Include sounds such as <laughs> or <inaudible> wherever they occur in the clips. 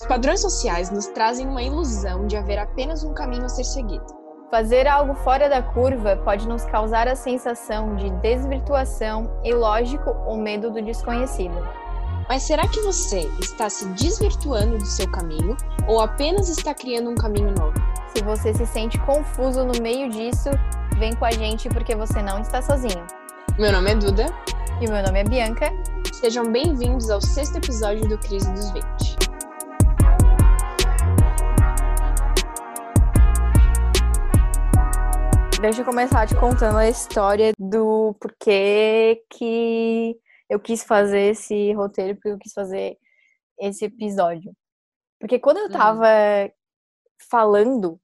Os padrões sociais nos trazem uma ilusão de haver apenas um caminho a ser seguido. Fazer algo fora da curva pode nos causar a sensação de desvirtuação e, lógico, o medo do desconhecido. Mas será que você está se desvirtuando do seu caminho ou apenas está criando um caminho novo? Se você se sente confuso no meio disso, vem com a gente porque você não está sozinho. Meu nome é Duda. E meu nome é Bianca. Sejam bem-vindos ao sexto episódio do Crise dos 20. Deixa eu começar te contando a história do porquê que eu quis fazer esse roteiro, porque eu quis fazer esse episódio. Porque quando eu Uhum. tava falando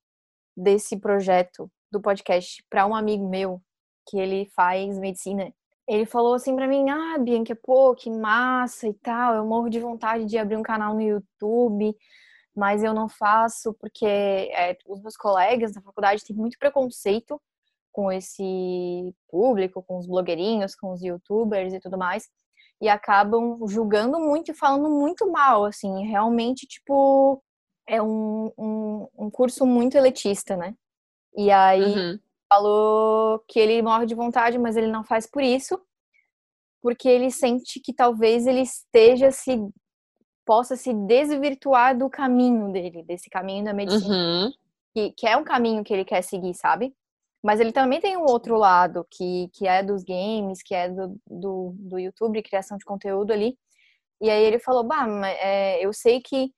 desse projeto do podcast para um amigo meu, que ele faz medicina, ele falou assim pra mim: "Ah, Bianca, pô, que massa e tal. Eu morro de vontade de abrir um canal no YouTube, mas eu não faço porque é, os meus colegas da faculdade têm muito preconceito com esse público, com os blogueirinhos, com os youtubers e tudo mais, e acabam julgando muito e falando muito mal, assim, realmente, tipo, é um, um, um curso muito elitista, né? E aí Uhum. falou que ele morre de vontade, mas ele não faz por isso, porque ele sente que talvez ele esteja se possa se desvirtuar do caminho dele, desse caminho da medicina, Uhum. que, que é um caminho que ele quer seguir, sabe? Mas ele também tem um outro lado, que, que é dos games, que é do, do, do YouTube, criação de conteúdo ali. E aí ele falou, bah, mas, é, eu sei que,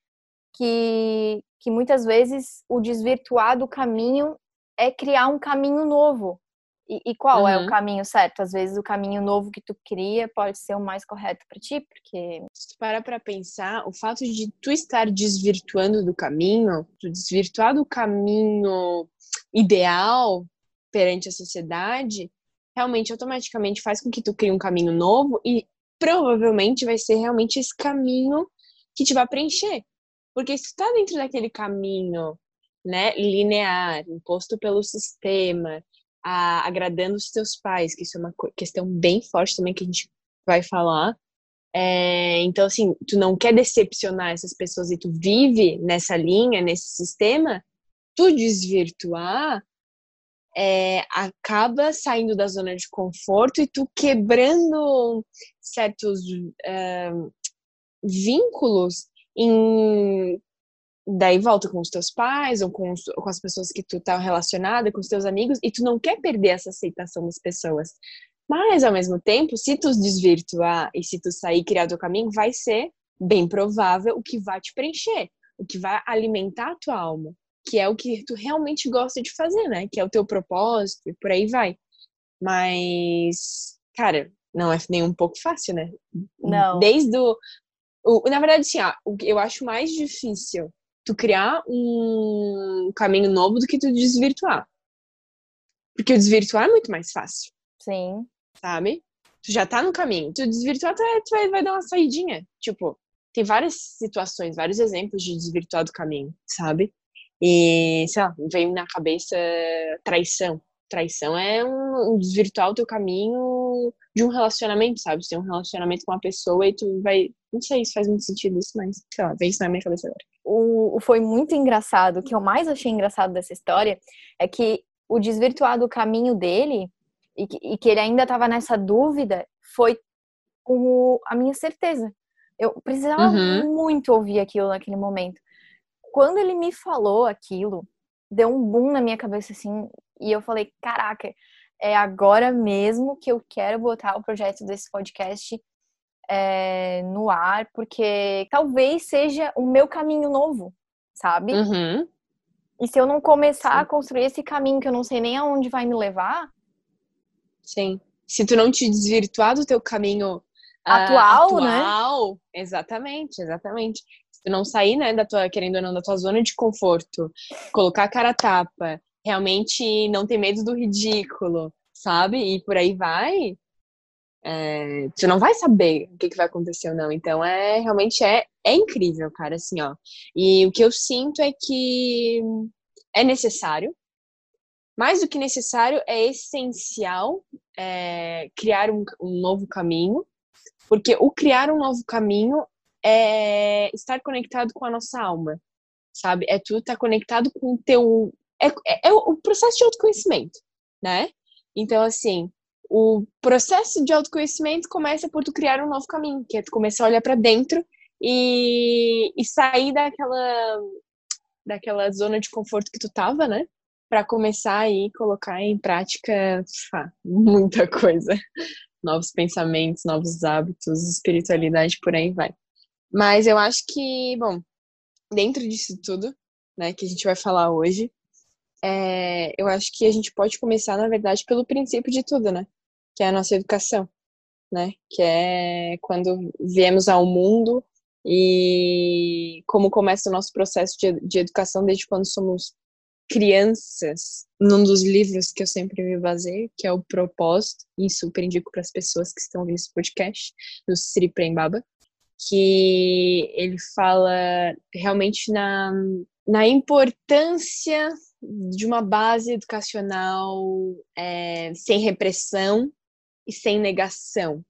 que, que muitas vezes o desvirtuar do caminho é criar um caminho novo. E, e qual é Uhum. o caminho certo? Às vezes o caminho novo que tu cria pode ser o mais correto para ti, porque Se tu parar pra pensar, o fato de tu estar desvirtuando do caminho, tu desvirtuar do caminho ideal perante a sociedade, realmente automaticamente faz com que tu crie um caminho novo e provavelmente vai ser realmente esse caminho que te vai preencher. Porque se tu tá dentro daquele caminho, né, linear, imposto pelo sistema, a- agradando os teus pais, que isso é uma questão bem forte também que a gente vai falar, é, então, assim, tu não quer decepcionar essas pessoas e tu vive nessa linha, nesse sistema, tu desvirtuar é, acaba saindo da zona de conforto e tu quebrando certos é, vínculos em daí volta com os teus pais ou com, os- com as pessoas que tu tá relacionada, com os teus amigos, e tu não quer perder essa aceitação das pessoas. Mas, ao mesmo tempo, se tu desvirtuar e se tu sair criar teu caminho, vai ser bem provável o que vai te preencher, o que vai alimentar a tua alma, que é o que tu realmente gosta de fazer, né? Que é o teu propósito e por aí vai. Mas, cara, não é nem um pouco fácil, né? Não. Desde o. o na verdade, assim, ó, o que eu acho mais difícil tu criar um caminho novo do que tu desvirtuar. Porque o desvirtuar é muito mais fácil sim, sabe? Tu já tá no caminho. Tu desvirtuar, tu, vai- tu vai, vai dar uma saidinha. Tipo, tem várias situações, vários exemplos de desvirtuar do caminho, sabe? E, sei lá, vem na cabeça traição. Traição é um, um desvirtuar o teu caminho de um relacionamento, sabe? Tu tem um relacionamento com uma pessoa e tu vai. Não sei se faz muito sentido isso, mas, sei lá, vem isso na minha cabeça agora. O, o foi muito engraçado. O que eu mais achei engraçado dessa história é que o desvirtuar do caminho dele e que, e que ele ainda estava nessa dúvida foi o, a minha certeza. Eu precisava Uhum. muito ouvir aquilo naquele momento. Quando ele me falou aquilo, deu um boom na minha cabeça assim, e eu falei: caraca, é agora mesmo que eu quero botar o projeto desse podcast é, no ar, porque talvez seja o meu caminho novo, sabe? Uhum. E se eu não começar Sim. a construir esse caminho que eu não sei nem aonde vai me levar, Sim. Se tu não te desvirtuar do teu caminho Atual, né? atual, Exatamente, exatamente. Se tu não sair, né, da tua, querendo ou não, da tua zona de conforto, colocar a cara a tapa, realmente não ter medo do ridículo, sabe? E por aí vai, é, tu não vai saber o que, que vai acontecer ou não. Então, é realmente é, é incrível, cara, assim, ó. E o que eu sinto é que é necessário, mais do que necessário, é essencial é, criar um, um novo caminho, porque o criar um novo caminho é estar conectado com a nossa alma, sabe? É tu estar tá conectado com o teu. É, é, é o processo de autoconhecimento, né? Então, assim, o processo de autoconhecimento começa por tu criar um novo caminho, que é tu começar a olhar para dentro e, e sair daquela daquela zona de conforto que tu tava, né? Para começar aí colocar em prática muita coisa, novos pensamentos, novos hábitos, espiritualidade por aí vai. Mas eu acho que, bom, dentro disso tudo, né, que a gente vai falar hoje, é, eu acho que a gente pode começar, na verdade, pelo princípio de tudo, né? Que é a nossa educação, né? Que é quando viemos ao mundo e como começa o nosso processo de, de educação desde quando somos crianças, num dos livros que eu sempre me baseio, que é o Propósito, e super indico para as pessoas que estão ouvindo esse podcast, do Sri Prembaba, que ele fala realmente na, na importância de uma base educacional é, sem repressão e sem negação,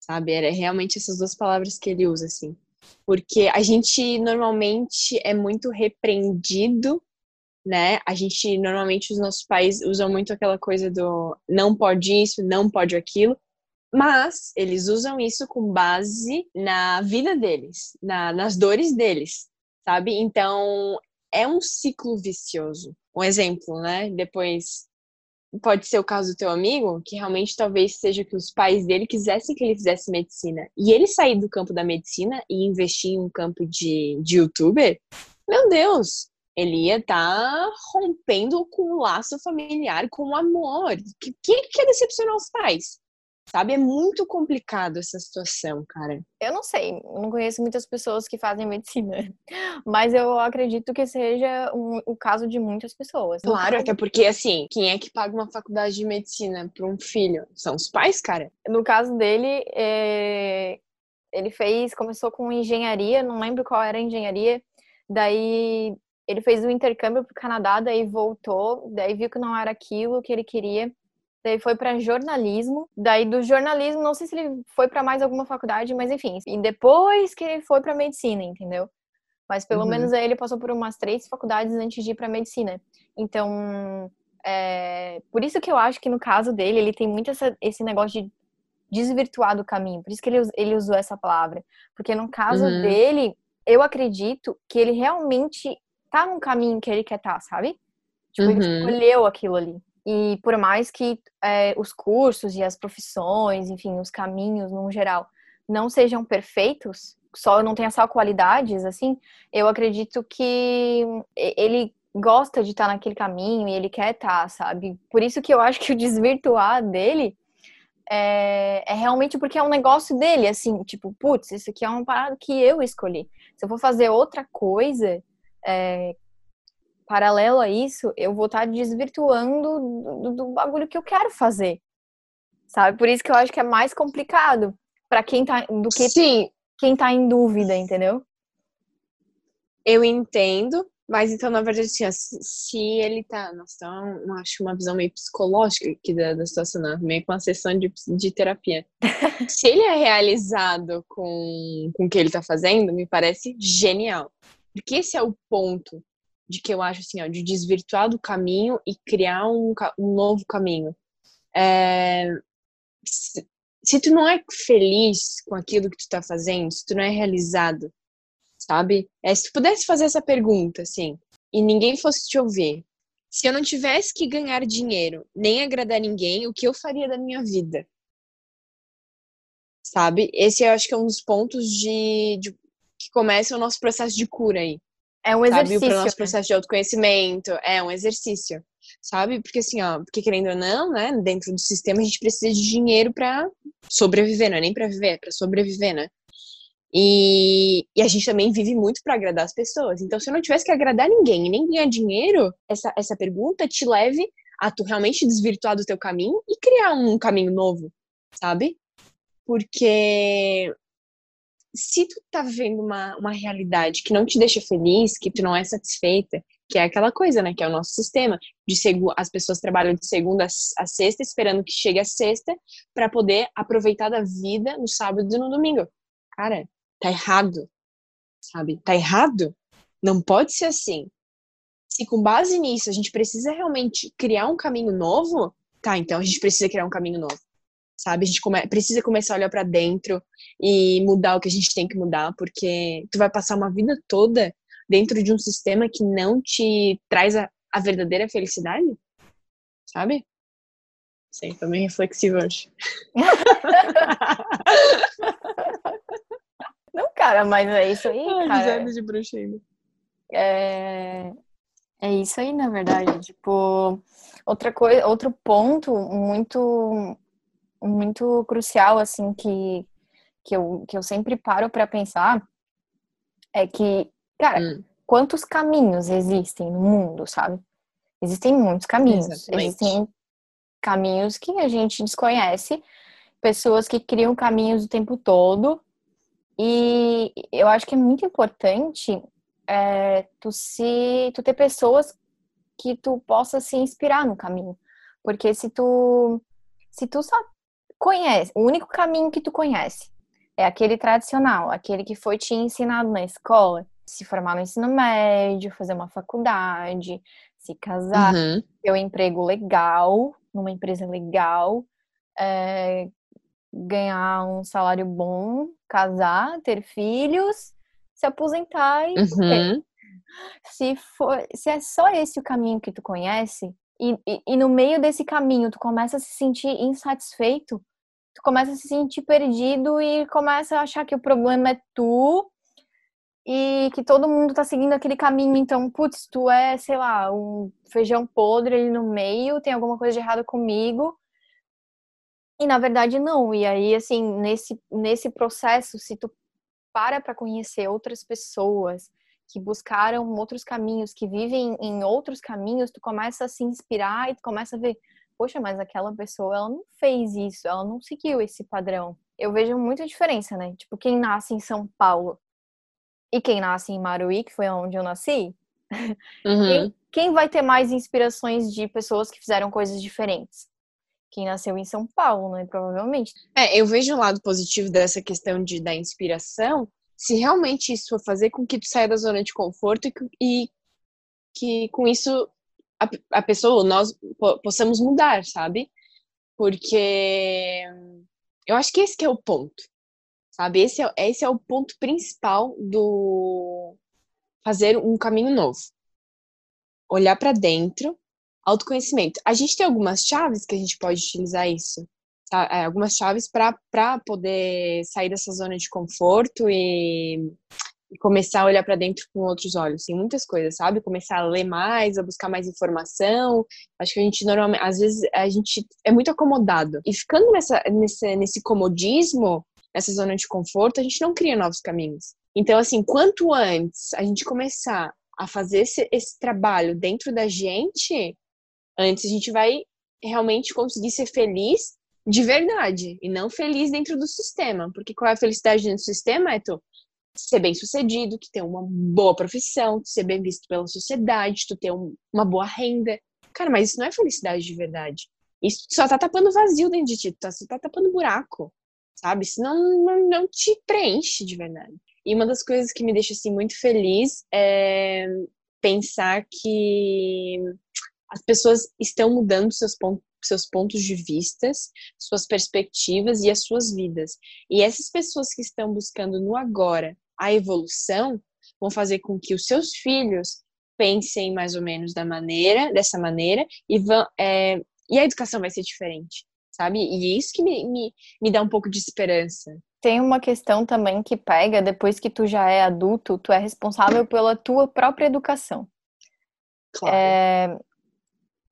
sabe? Era realmente essas duas palavras que ele usa, assim. Porque a gente normalmente é muito repreendido, né? A gente, normalmente, os nossos pais usam muito aquela coisa do não pode isso, não pode aquilo, mas eles usam isso com base na vida deles, na, nas dores deles, sabe? Então, é um ciclo vicioso. Um exemplo, né? Depois pode ser o caso do teu amigo, que realmente talvez seja que os pais dele quisessem que ele fizesse medicina. E ele sair do campo da medicina e investir em um campo de, de youtuber, meu Deus, ele ia estar tá rompendo com o laço familiar, com o amor. Quem que quer decepcionar os pais? Sabe? É muito complicado essa situação, cara. Eu não sei, não conheço muitas pessoas que fazem medicina, <laughs> mas eu acredito que seja um, o caso de muitas pessoas. Claro, até porque, assim, quem é que paga uma faculdade de medicina para um filho? São os pais, cara. No caso dele, é... ele fez, começou com engenharia, não lembro qual era a engenharia, daí ele fez o um intercâmbio para o Canadá, daí voltou, daí viu que não era aquilo que ele queria daí foi para jornalismo, daí do jornalismo, não sei se ele foi para mais alguma faculdade, mas enfim, e depois que ele foi para medicina, entendeu? Mas pelo uhum. menos aí ele passou por umas três faculdades antes de ir para medicina. Então, é, por isso que eu acho que no caso dele, ele tem muito essa, esse negócio de desvirtuar do caminho. Por isso que ele, ele usou essa palavra. Porque no caso uhum. dele, eu acredito que ele realmente tá num caminho que ele quer estar, tá, sabe? Tipo, uhum. ele escolheu aquilo ali. E por mais que é, os cursos e as profissões, enfim, os caminhos no geral, não sejam perfeitos, só não tenha só qualidades, assim, eu acredito que ele gosta de estar naquele caminho e ele quer estar, sabe? Por isso que eu acho que o desvirtuar dele é, é, realmente porque é um negócio dele, assim, tipo, putz, isso aqui é uma parada que eu escolhi. Se eu for fazer outra coisa é, paralelo a isso, eu vou estar tá desvirtuando do, do, bagulho que eu quero fazer. Sabe? Por isso que eu acho que é mais complicado para quem tá do que Sim. quem tá em dúvida, entendeu? Eu entendo, mas então, na verdade, assim, se ele tá. Nossa, então, acho uma visão meio psicológica aqui da, da situação, né? meio com uma sessão de, de terapia. <laughs> se ele é realizado com, com o que ele tá fazendo, me parece genial. Porque esse é o ponto de que eu acho assim, ó, de desvirtuar do caminho e criar um, um novo caminho. É, se, se, tu não é feliz com aquilo que tu tá fazendo, se tu não é realizado, sabe? É, se tu pudesse fazer essa pergunta, assim, e ninguém fosse te ouvir, se eu não tivesse que ganhar dinheiro, nem agradar ninguém, o que eu faria da minha vida? Sabe? Esse eu acho que é um dos pontos de, de que começa o nosso processo de cura aí. É um exercício. Sabe, para o nosso processo de autoconhecimento. É um exercício. Sabe? Porque assim, ó, porque querendo ou não, né, dentro do sistema a gente precisa de dinheiro para sobreviver, não é nem para viver, é para sobreviver, né? E, e, a gente também vive muito para agradar as pessoas. Então, se eu não tivesse que agradar ninguém e nem ganhar dinheiro, essa, essa pergunta te leve a tu realmente desvirtuar do teu caminho e criar um caminho novo, sabe? Porque se tu tá vivendo uma, uma realidade que não te deixa feliz, que tu não é satisfeita, que é aquela coisa, né, que é o nosso sistema, de segu as pessoas trabalham de segunda a sexta, esperando que chegue a sexta, para poder aproveitar da vida no sábado e no domingo. Cara, Tá errado, sabe? Tá errado. Não pode ser assim. Se com base nisso a gente precisa realmente criar um caminho novo, tá, então a gente precisa criar um caminho novo. Sabe? A gente come precisa começar a olhar para dentro e mudar o que a gente tem que mudar, porque tu vai passar uma vida toda dentro de um sistema que não te traz a, a verdadeira felicidade, sabe? Sim, tô meio reflexiva hoje. <laughs> Não, cara, mas é isso aí, Ai, cara. de bruxa ainda. É... é isso aí, na verdade. Tipo, outra coisa, outro ponto muito, muito crucial, assim, que, que, eu, que eu sempre paro para pensar é que, cara, Hum, quantos caminhos existem no mundo, sabe? Existem muitos caminhos. Exatamente. Existem caminhos que a gente desconhece, pessoas que criam caminhos o tempo todo. E eu acho que é muito importante é, tu se tu ter pessoas que tu possa se inspirar no caminho. Porque se tu se tu só conhece, o único caminho que tu conhece é aquele tradicional, aquele que foi te ensinado na escola, se formar no ensino médio, fazer uma faculdade, se casar, uhum. ter um emprego legal, numa empresa legal, é, ganhar um salário bom, casar, ter filhos, se aposentar e. Uhum. Se, for, se é só esse o caminho que tu conhece, e, e, no meio desse caminho tu começa a se sentir insatisfeito, tu começa a se sentir perdido e começa a achar que o problema é tu e que todo mundo tá seguindo aquele caminho, então, putz, tu é, sei lá, um feijão podre ali no meio, tem alguma coisa de errado comigo. E na verdade não. E aí, assim, nesse, nesse processo, se tu para para conhecer outras pessoas que buscaram outros caminhos, que vivem em outros caminhos, tu começa a se inspirar e tu começa a ver, poxa, mas aquela pessoa, ela não fez isso, ela não seguiu esse padrão. Eu vejo muita diferença, né? Tipo, quem nasce em São Paulo e quem nasce em Maruí, que foi onde eu nasci, Uhum. quem, vai ter mais inspirações de pessoas que fizeram coisas diferentes? Quem nasceu em São Paulo, né? Provavelmente. É, eu vejo o lado positivo dessa questão de da inspiração, se realmente isso for fazer com que tu saia da zona de conforto e, que- e que com isso a, a pessoa, nós po- possamos mudar, sabe? Porque eu acho que esse que é o ponto, sabe? Esse é, esse é o ponto principal do fazer um caminho novo. Olhar para dentro, autoconhecimento. A gente tem algumas chaves que a gente pode utilizar isso? É, algumas chaves para poder sair dessa zona de conforto e, e começar a olhar para dentro com outros olhos. Tem muitas coisas, sabe? Começar a ler mais, a buscar mais informação. Acho que a gente normalmente, às vezes, a gente é muito acomodado. E ficando nessa, nesse, nesse comodismo, nessa zona de conforto, a gente não cria novos caminhos. Então, assim, quanto antes a gente começar a fazer esse, esse trabalho dentro da gente, antes a gente vai realmente conseguir ser feliz de verdade e não feliz dentro do sistema. Porque qual é a felicidade dentro do sistema? É tu ser bem sucedido, tu ter uma boa profissão, tu ser bem visto pela sociedade, tu ter um- uma boa renda. Cara, mas isso não é felicidade de verdade. Isso só tá tapando vazio dentro de ti, tu tá, só tá tapando buraco, sabe? Isso não, não, não te preenche de verdade. E uma das coisas que me deixa assim muito feliz é pensar que as pessoas estão mudando seus pontos, seus pontos de vistas, suas perspectivas e as suas vidas. E essas pessoas que estão buscando no agora a evolução vão fazer com que os seus filhos pensem mais ou menos da maneira, dessa maneira, e vão, é, e a educação vai ser diferente, sabe? E é isso que me, me, me dá um pouco de esperança. Tem uma questão também que pega, depois que tu já é adulto, tu é responsável pela tua própria educação. Claro. É,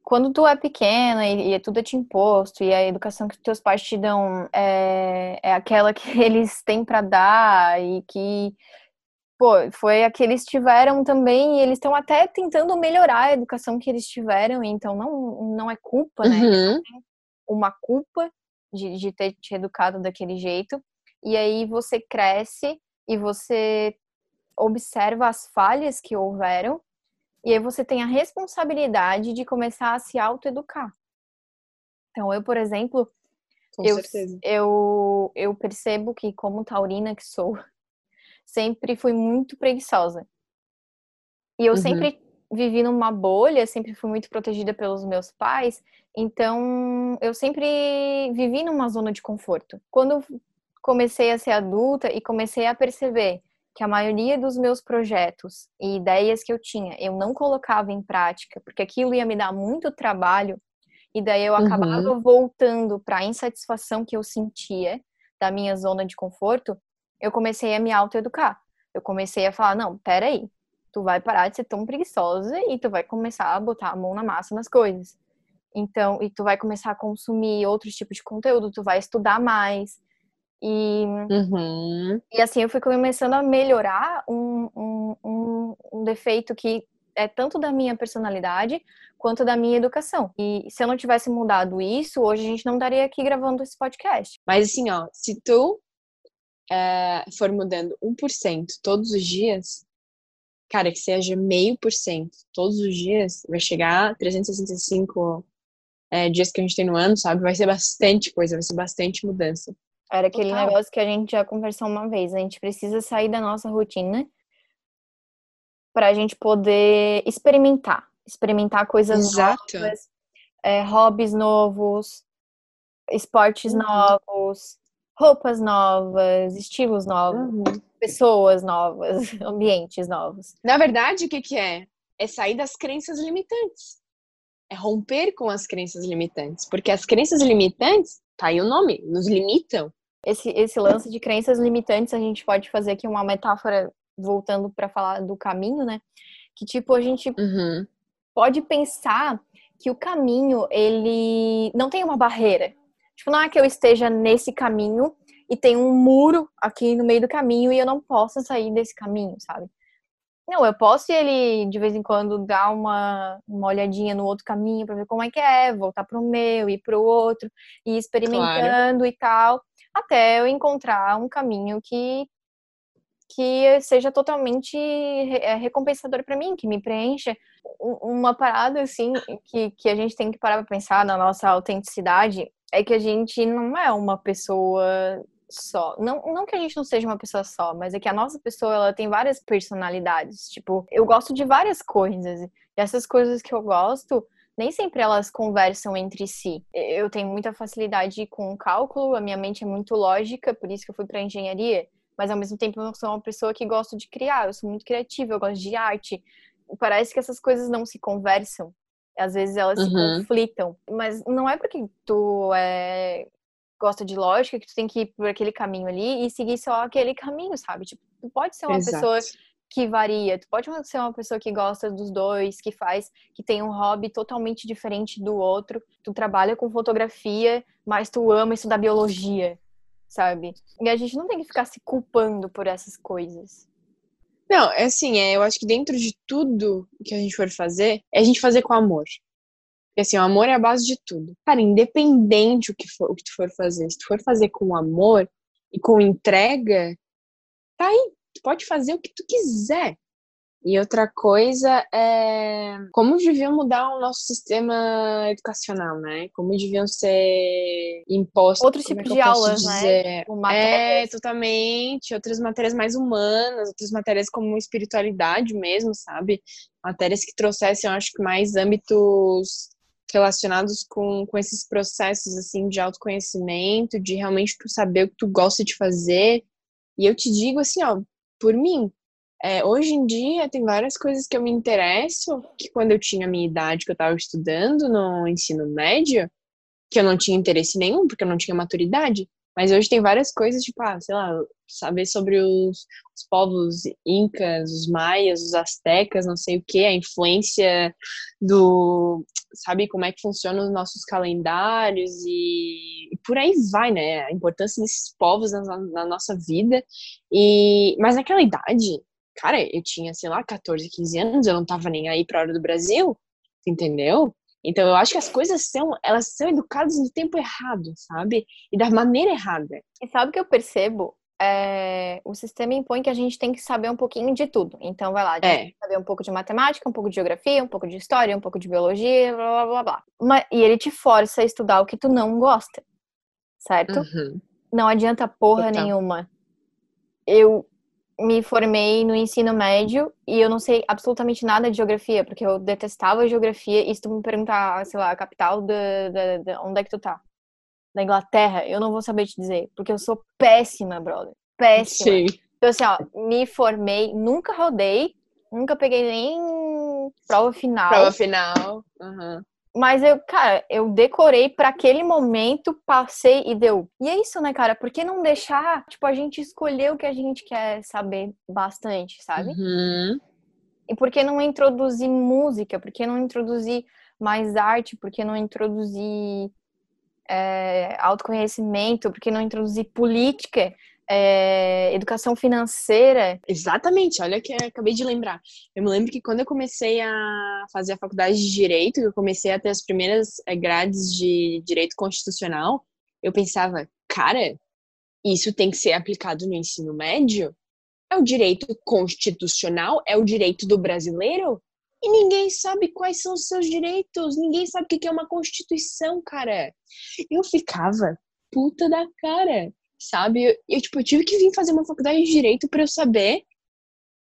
quando tu é pequena e, e é tudo é te imposto e a educação que teus pais te dão é, é aquela que <laughs> eles têm para dar e que pô, foi a que eles tiveram também e eles estão até tentando melhorar a educação que eles tiveram, então não não é culpa, né? Uhum. uma culpa de, de ter te educado daquele jeito. E aí você cresce e você observa as falhas que houveram. E aí você tem a responsabilidade de começar a se autoeducar. Então, eu, por exemplo, Com eu, certeza. eu, eu percebo que, como taurina que sou, <laughs> sempre fui muito preguiçosa. E eu uhum. sempre vivi numa bolha, sempre fui muito protegida pelos meus pais, então eu sempre vivi numa zona de conforto. Quando comecei a ser adulta e comecei a perceber que a maioria dos meus projetos e ideias que eu tinha eu não colocava em prática, porque aquilo ia me dar muito trabalho, e daí eu acabava uhum. voltando para a insatisfação que eu sentia da minha zona de conforto, eu comecei a me autoeducar. Eu comecei a falar, não, peraí, tu vai parar de ser tão preguiçosa e tu vai começar a botar a mão na massa nas coisas. Então, e tu vai começar a consumir outros tipos de conteúdo, tu vai estudar mais. E, uhum. e assim, eu fui começando a melhorar um, um, um, um defeito que é tanto da minha personalidade quanto da minha educação. E se eu não tivesse mudado isso, hoje a gente não estaria aqui gravando esse podcast. Mas assim, ó, se tu é, for mudando 1% todos os dias, cara, que seja meio por cento todos os dias, vai chegar a 365 é, dias que a gente tem no ano, sabe? Vai ser bastante coisa, vai ser bastante mudança. Era aquele Total. negócio que a gente já conversou uma vez. A gente precisa sair da nossa rotina para a gente poder experimentar, experimentar coisas Exato. novas, é, hobbies novos, esportes uhum. novos, roupas novas, estilos novos, uhum. pessoas novas, <laughs> ambientes novos. Na verdade, o que, que é? É sair das crenças limitantes. É romper com as crenças limitantes. Porque as crenças limitantes, tá aí o nome, nos limitam. Esse, esse lance de crenças limitantes, a gente pode fazer aqui uma metáfora, voltando para falar do caminho, né? Que, tipo, a gente uhum. pode pensar que o caminho, ele não tem uma barreira. Tipo, não é que eu esteja nesse caminho e tem um muro aqui no meio do caminho e eu não posso sair desse caminho, sabe? Não, eu posso ele de vez em quando dar uma, uma olhadinha no outro caminho para ver como é que é, voltar pro meu, ir pro outro, e experimentando claro. e tal, até eu encontrar um caminho que que seja totalmente é, recompensador para mim, que me preencha. Uma parada assim que, que a gente tem que parar para pensar na nossa autenticidade é que a gente não é uma pessoa só. Não, não que a gente não seja uma pessoa só, mas é que a nossa pessoa ela tem várias personalidades. Tipo, eu gosto de várias coisas. E essas coisas que eu gosto, nem sempre elas conversam entre si. Eu tenho muita facilidade com cálculo, a minha mente é muito lógica, por isso que eu fui para engenharia. Mas ao mesmo tempo eu sou uma pessoa que gosta de criar, eu sou muito criativa, eu gosto de arte. Parece que essas coisas não se conversam. Às vezes elas uhum. se conflitam. Mas não é porque tu é, gosta de lógica que tu tem que ir por aquele caminho ali e seguir só aquele caminho, sabe? Tipo, tu pode ser uma Exato. pessoa que varia, tu pode ser uma pessoa que gosta dos dois, que faz, que tem um hobby totalmente diferente do outro. Tu trabalha com fotografia, mas tu ama estudar biologia, sabe? E a gente não tem que ficar se culpando por essas coisas. Não, é assim, é, eu acho que dentro de tudo que a gente for fazer, é a gente fazer com amor. Porque assim, o amor é a base de tudo. Cara, independente o que, for, o que tu for fazer, se tu for fazer com amor e com entrega, tá aí. Tu pode fazer o que tu quiser. E outra coisa é como deviam mudar o nosso sistema educacional, né? Como deviam ser impostos. Outros tipos é de aulas, né? é, totalmente. Outras matérias mais humanas, outras matérias como espiritualidade mesmo, sabe? Matérias que trouxessem, eu acho que mais âmbitos relacionados com, com esses processos, assim, de autoconhecimento, de realmente tu saber o que tu gosta de fazer. E eu te digo assim, ó, por mim, é, hoje em dia, tem várias coisas que eu me interesso, que quando eu tinha a minha idade, que eu estava estudando no ensino médio, que eu não tinha interesse nenhum, porque eu não tinha maturidade. Mas hoje tem várias coisas, tipo, ah, sei lá, saber sobre os, os povos incas, os maias, os astecas, não sei o que, a influência do, sabe, como é que funcionam os nossos calendários e, e por aí vai, né? A importância desses povos na, na nossa vida. E, mas naquela idade, cara, eu tinha, sei lá, 14, 15 anos, eu não tava nem aí pra hora do Brasil, entendeu? Então eu acho que as coisas são, elas são educadas no tempo errado, sabe? E da maneira errada. E sabe o que eu percebo? É, o sistema impõe que a gente tem que saber um pouquinho de tudo. Então, vai lá, a gente é. tem que saber um pouco de matemática, um pouco de geografia, um pouco de história, um pouco de biologia, blá blá blá blá. e ele te força a estudar o que tu não gosta, certo? Uhum. Não adianta porra Total. nenhuma. Eu me formei no ensino médio e eu não sei absolutamente nada de geografia, porque eu detestava geografia. E se tu me perguntar, sei lá, a capital da, da, da onde é que tu tá? Da Inglaterra, eu não vou saber te dizer, porque eu sou péssima, brother. Péssima. Sim. Então, assim, ó, me formei, nunca rodei, nunca peguei nem prova final. Prova final. Uhum. Mas eu, cara, eu decorei para aquele momento, passei e deu. E é isso, né, cara? Por que não deixar, tipo, a gente escolher o que a gente quer saber bastante, sabe? Uhum. E por que não introduzir música? Por que não introduzir mais arte? Por que não introduzir é, autoconhecimento? Por que não introduzir política? É, educação financeira. Exatamente, olha que acabei de lembrar. Eu me lembro que quando eu comecei a fazer a faculdade de Direito, eu comecei a ter as primeiras é, grades de Direito Constitucional, eu pensava, cara, isso tem que ser aplicado no ensino médio? É o direito constitucional? É o direito do brasileiro? E ninguém sabe quais são os seus direitos, ninguém sabe o que é uma constituição, cara. Eu ficava puta da cara sabe? Eu, tipo, eu tive que vir fazer uma faculdade de direito para eu saber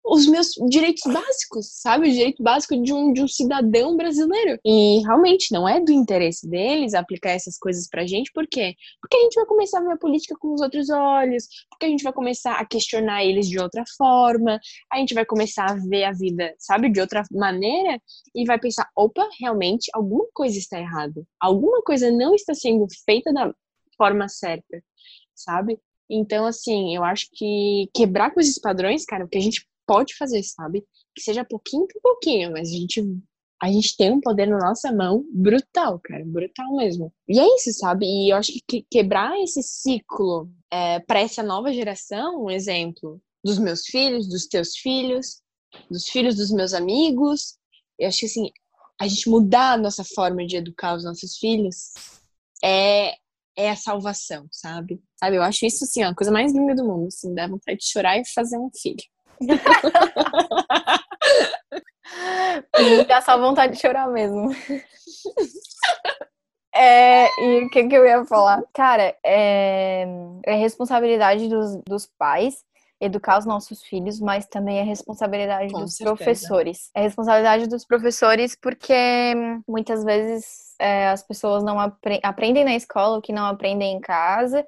os meus direitos básicos, sabe? O direito básico de um, de um cidadão brasileiro. E realmente não é do interesse deles aplicar essas coisas pra gente, por quê? Porque a gente vai começar a ver a política com os outros olhos, porque a gente vai começar a questionar eles de outra forma, a gente vai começar a ver a vida, sabe, de outra maneira e vai pensar: opa, realmente alguma coisa está errada, alguma coisa não está sendo feita da forma certa sabe? Então, assim, eu acho que quebrar com esses padrões, cara, o que a gente pode fazer, sabe? Que seja pouquinho por pouquinho, mas a gente, a gente tem um poder na nossa mão brutal, cara, brutal mesmo. E é isso, sabe? E eu acho que quebrar esse ciclo é, para essa nova geração, um exemplo, dos meus filhos, dos teus filhos, dos filhos dos meus amigos, eu acho que, assim, a gente mudar a nossa forma de educar os nossos filhos é, é a salvação, sabe? Sabe, eu acho isso, assim, ó, a coisa mais linda do mundo, assim, dá vontade de chorar e fazer um filho. <laughs> dá só vontade de chorar mesmo. <laughs> É, e o que, que eu ia falar? Cara, é, é responsabilidade dos, dos pais educar os nossos filhos, mas também é responsabilidade Com dos certeza. professores. É responsabilidade dos professores porque muitas vezes é, as pessoas não apre aprendem na escola o que não aprendem em casa.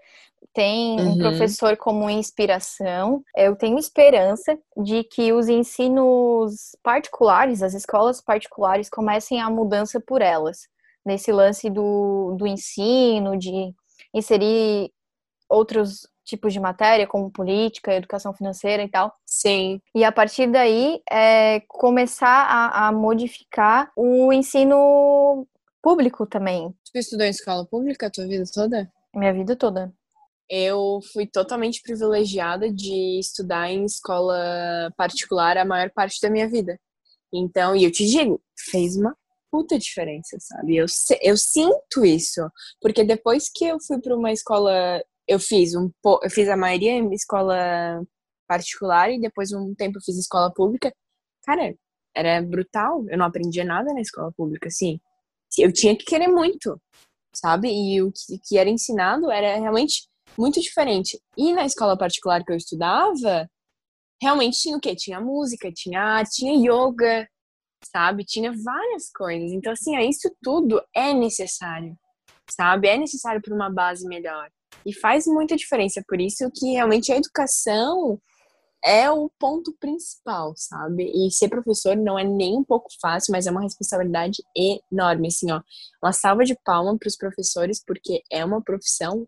Tem um uhum. professor como inspiração. Eu tenho esperança de que os ensinos particulares, as escolas particulares, comecem a mudança por elas. Nesse lance do, do ensino, de inserir outros tipos de matéria, como política, educação financeira e tal. Sim. E a partir daí, é, começar a, a modificar o ensino público também. Tu estudou em escola pública a tua vida toda? Minha vida toda. Eu fui totalmente privilegiada de estudar em escola particular a maior parte da minha vida. Então, e eu te digo, fez uma puta diferença, sabe? Eu, eu sinto isso, porque depois que eu fui para uma escola eu fiz um eu fiz a maioria em escola particular e depois um tempo eu fiz escola pública. Cara, era brutal. Eu não aprendia nada na escola pública, assim. Eu tinha que querer muito, sabe? E o que era ensinado era realmente muito diferente. E na escola particular que eu estudava, realmente tinha o quê? Tinha música, tinha arte, tinha yoga, sabe? Tinha várias coisas. Então, assim, isso tudo é necessário, sabe? É necessário para uma base melhor. E faz muita diferença. Por isso que realmente a educação é o ponto principal, sabe? E ser professor não é nem um pouco fácil, mas é uma responsabilidade enorme, assim, ó. Uma salva de palma para os professores, porque é uma profissão,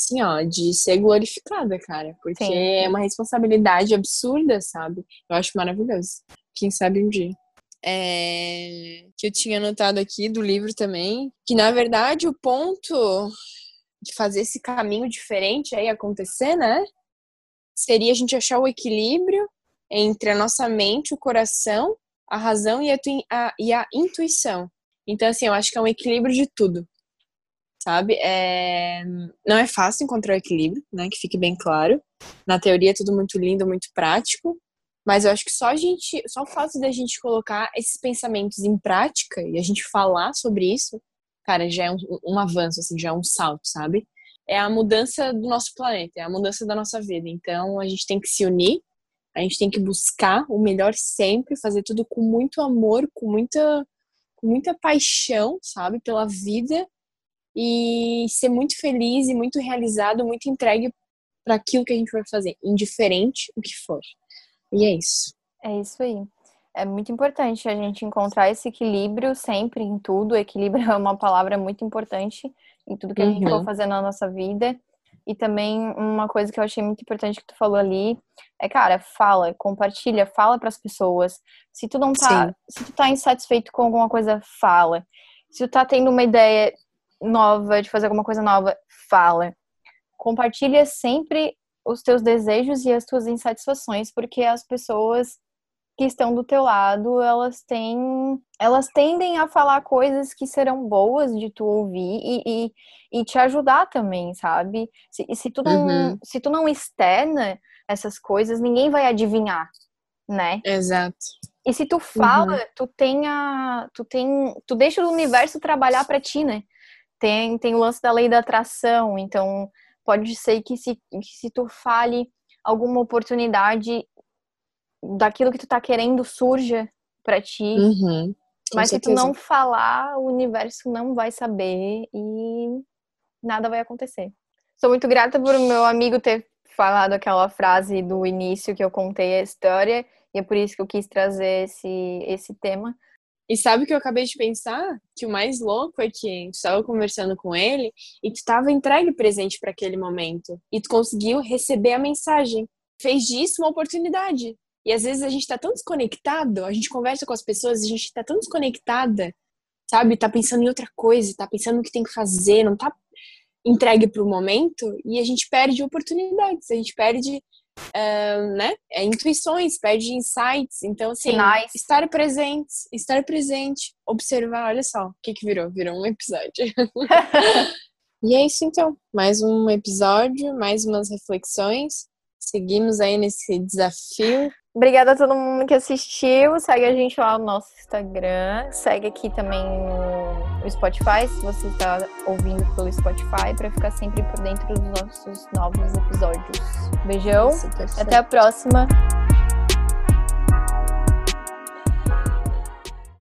assim, ó, de ser glorificada, cara. Porque Sim. é uma responsabilidade absurda, sabe? Eu acho maravilhoso. Quem sabe um dia. É... que eu tinha anotado aqui do livro também, que na verdade o ponto de fazer esse caminho diferente aí acontecer, né? Seria a gente achar o equilíbrio entre a nossa mente, o coração, a razão e a, a, e a intuição. Então, assim, eu acho que é um equilíbrio de tudo, sabe? É... Não é fácil encontrar o equilíbrio, né? Que fique bem claro. Na teoria é tudo muito lindo, muito prático, mas eu acho que só a gente, só o fato da gente colocar esses pensamentos em prática e a gente falar sobre isso, cara, já é um, um avanço, assim, já é um salto, sabe? É a mudança do nosso planeta, é a mudança da nossa vida. Então, a gente tem que se unir, A gente tem que buscar o melhor sempre, fazer tudo com muito amor, com muita, com muita paixão, sabe, pela vida e ser muito feliz e muito realizado, muito entregue para aquilo que a gente vai fazer, indiferente o que for. E é isso. É isso aí. É muito importante a gente encontrar esse equilíbrio sempre em tudo. Equilíbrio é uma palavra muito importante em tudo que a gente uhum. for fazer na nossa vida. E também uma coisa que eu achei muito importante que tu falou ali é, cara, fala, compartilha, fala para as pessoas. Se tu não tá, Sim. se tu tá insatisfeito com alguma coisa, fala. Se tu tá tendo uma ideia nova de fazer alguma coisa nova, fala. Compartilha sempre os teus desejos e as tuas insatisfações, porque as pessoas que estão do teu lado, elas têm, elas tendem a falar coisas que serão boas de tu ouvir e, e, e te ajudar também, sabe? Se, se, tu não, uhum. se tu não externa essas coisas, ninguém vai adivinhar, né? Exato. E se tu fala, uhum. tu tem a, tu tem, tu deixa o universo trabalhar para ti, né? Tem, tem o lance da lei da atração, então pode ser que se, que se tu fale alguma oportunidade daquilo que tu tá querendo surja para ti. Uhum, mas se tu não falar, o universo não vai saber e nada vai acontecer. Sou muito grata por meu amigo ter falado aquela frase do início que eu contei a história e é por isso que eu quis trazer esse, esse tema. E sabe o que eu acabei de pensar? Que o mais louco é que tu estava conversando com ele e tu estava entregue presente para aquele momento. E tu conseguiu receber a mensagem. Fez disso uma oportunidade. E às vezes a gente tá tão desconectado, a gente conversa com as pessoas, a gente tá tão desconectada, sabe? Tá pensando em outra coisa, tá pensando no que tem que fazer, não tá entregue pro momento e a gente perde oportunidades, a gente perde, uh, né? É, intuições, perde insights. Então, assim, Sinais. estar presente, estar presente, observar, olha só, o que que virou? Virou um episódio. <laughs> e é isso então, mais um episódio, mais umas reflexões. Seguimos aí nesse desafio Obrigada a todo mundo que assistiu. Segue a gente lá no nosso Instagram. Segue aqui também no Spotify, se você está ouvindo pelo Spotify, para ficar sempre por dentro dos nossos novos episódios. Beijão. Até a próxima.